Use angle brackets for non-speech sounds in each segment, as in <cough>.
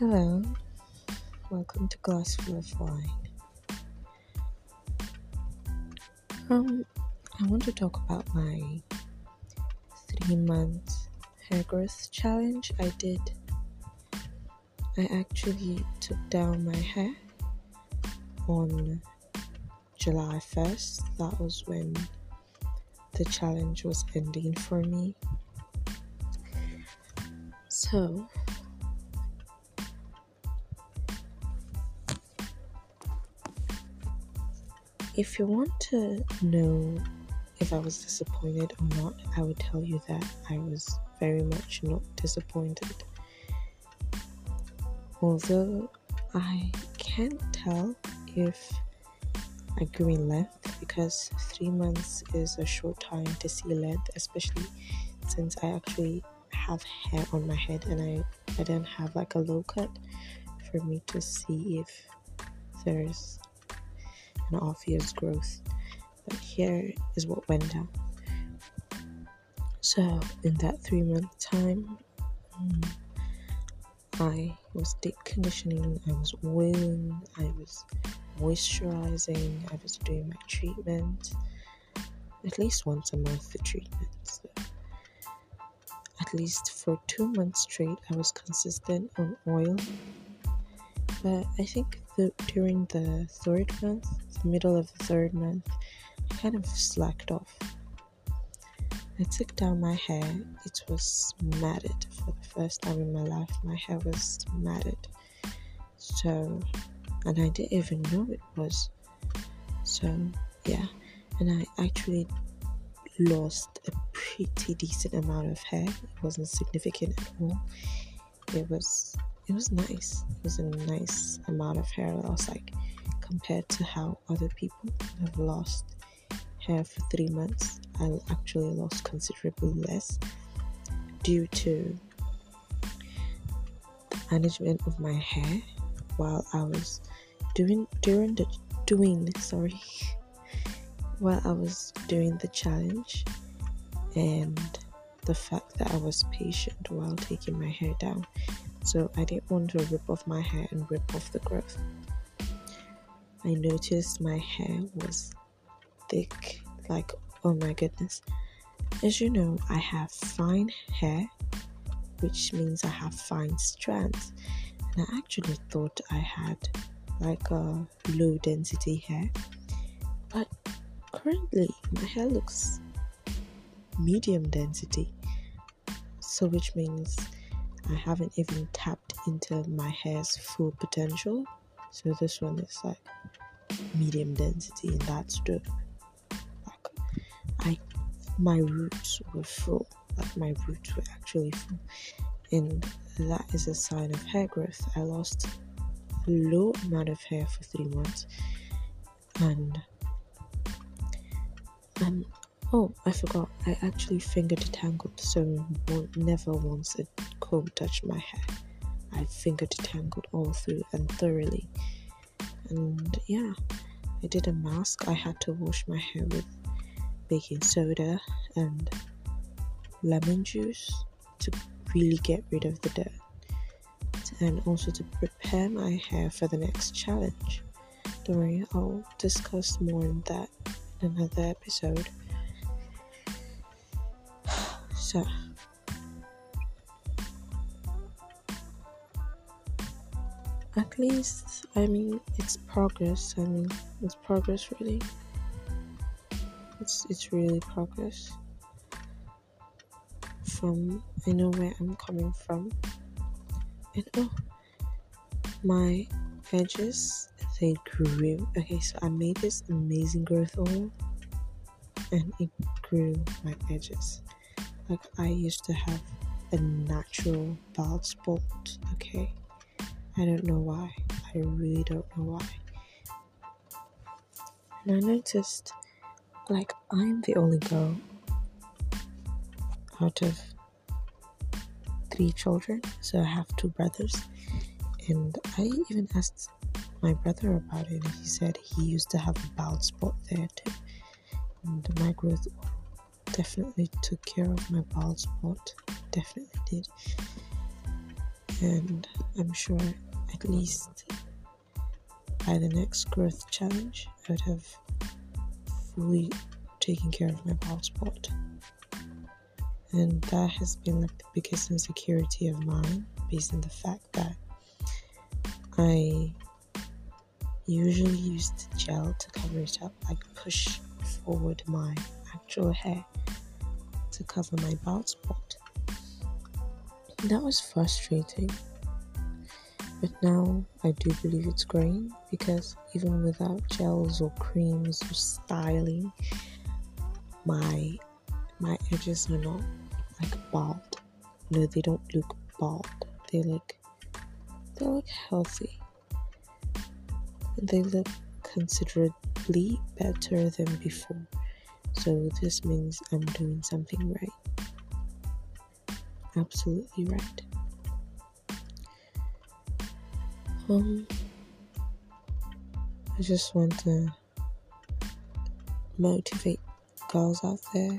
Hello, welcome to Glassful of Wine. Um, I want to talk about my three month hair growth challenge I did. I actually took down my hair on July 1st. That was when the challenge was ending for me. So, if you want to know if I was disappointed or not, I would tell you that I was very much not disappointed. Although I can't tell if I grew in length because three months is a short time to see length, especially since I actually have hair on my head and I, I don't have like a low cut for me to see if there's an obvious growth. But here is what went down. So, in that three month time, um, I was deep conditioning, I was oiling, I was moisturizing, I was doing my treatment at least once a month for treatments. At least for two months straight, I was consistent on oil. But I think during the third month, the middle of the third month, I kind of slacked off. I took down my hair. It was matted for the first time in my life. My hair was matted. So, and I didn't even know it was. So, yeah. And I actually lost a pretty decent amount of hair. It wasn't significant at all. It was it was nice. It was a nice amount of hair loss, like compared to how other people have lost hair for three months. I actually lost considerably less due to the management of my hair while I was doing during the doing sorry <laughs> while I was doing the challenge and the fact that I was patient while taking my hair down. So I didn't want to rip off my hair and rip off the growth. I noticed my hair was thick, like oh my goodness. As you know, I have fine hair, which means I have fine strands. And I actually thought I had like a low density hair. But currently my hair looks medium density. So which means I haven't even tapped into my hair's full potential. So this one is like medium density and that's good. Like I my roots were full. Like my roots were actually full. And that is a sign of hair growth. I lost a low amount of hair for three months and and oh I forgot I actually finger detangled so never once a comb touched my hair. I finger detangled all through and thoroughly. And yeah, I did a mask. I had to wash my hair with baking soda and lemon juice to really get rid of the dirt and also to prepare my hair for the next challenge. Don't worry, I'll discuss more on that in another episode. At least, I mean, it's progress. I mean, it's progress really. It's it's really progress. From I know where I'm coming from, and oh, my edges they grew. Okay, so I made this amazing growth oil, and it grew my edges. Like I used to have a natural bald spot. Okay, I don't know why. I really don't know why. And I noticed, like, I'm the only girl out of three children, so I have two brothers. And I even asked my brother about it, and he said he used to have a bald spot there too. And my growth definitely took care of my bald spot, definitely did. And I'm sure at least by the next growth challenge, I would have fully taken care of my bald spot. And that has been like the biggest insecurity of mine, based on the fact that I usually used gel to cover it up, like push forward my actual hair to cover my bald spot. That was frustrating. But now I do believe it's growing because even without gels or creams or styling, my my edges are not like bald. No, they don't look bald. They look they look healthy. They look considerably better than before. So this means I'm doing something right. Absolutely right. Um, I just want to motivate girls out there.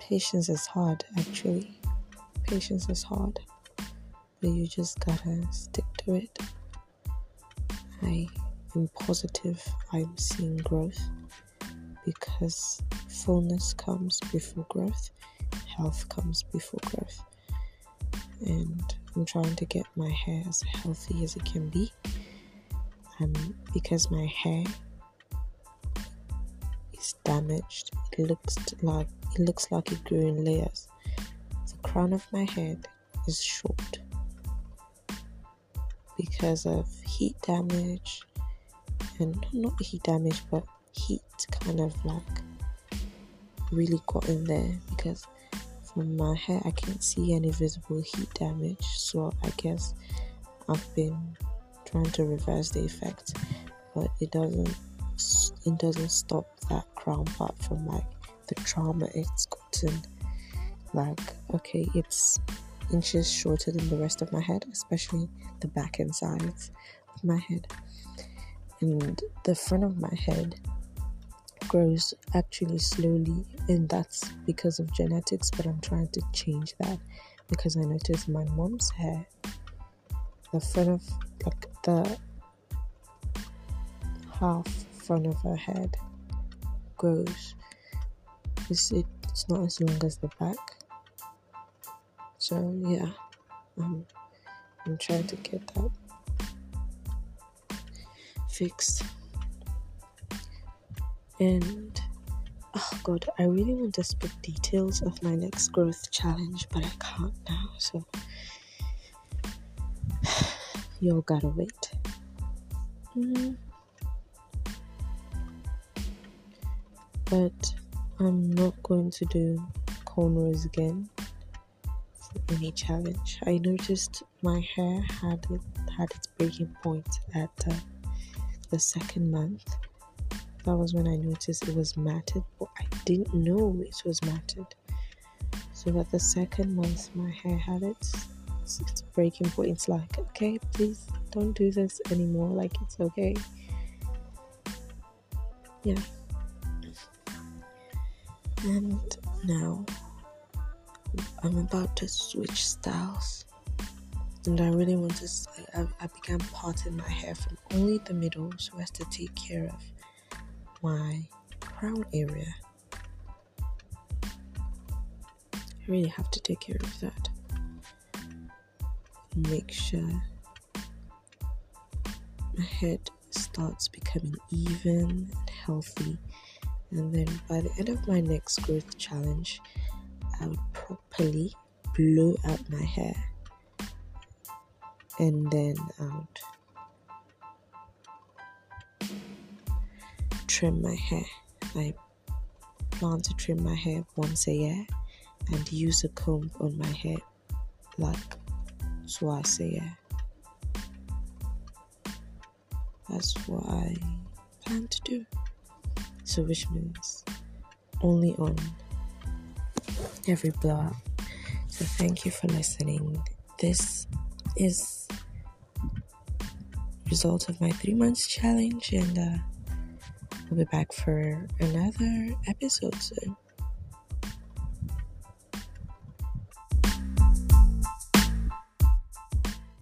Patience is hard, actually. Patience is hard, but you just gotta stick to it. I am positive I'm seeing growth because fullness comes before growth, health comes before growth, and I'm trying to get my hair as healthy as it can be. Um, because my hair is damaged, it looks like it looks like it grew in layers. The crown of my head is short because of heat damage and not heat damage but heat kind of like really got in there because from my hair I can't see any visible heat damage. So I guess I've been trying to reverse the effect but it doesn't it doesn't stop that crown part from like the trauma. It's gotten like okay it's inches shorter than the rest of my head especially the back and sides of my head. And the front of my head grows actually slowly, and that's because of genetics. But I'm trying to change that because I noticed my mom's hair, the front of like the half front of her head grows. It's, it, it's not as long as the back. So yeah, um, I'm trying to get that fixed. And oh god, I really want to speak details of my next growth challenge, but I can't now, so <sighs> you all gotta wait. Mm-hmm. But I'm not going to do cornrows again for any challenge. I noticed my hair had it, had its breaking point at uh, the second month that was when I noticed it was matted, but I didn't know it was matted. So at the second month, my hair had its, its, its breaking point. It's like, okay, please don't do this anymore. Like, it's okay. Yeah. And now I'm about to switch styles. And I really want to. I, I began parting my hair from only the middle so as to take care of my crown area. I really have to take care of that. Make sure my head starts becoming even and healthy. And then by the end of my next growth challenge, I would properly blow out my hair. And then I would trim my hair. I plan to trim my hair once a year and use a comb on my hair like twice a year. That's what I plan to do. So, which means only on every blowout. So, thank you for listening. This is result of my three months challenge and uh, I'll be back for another episode soon.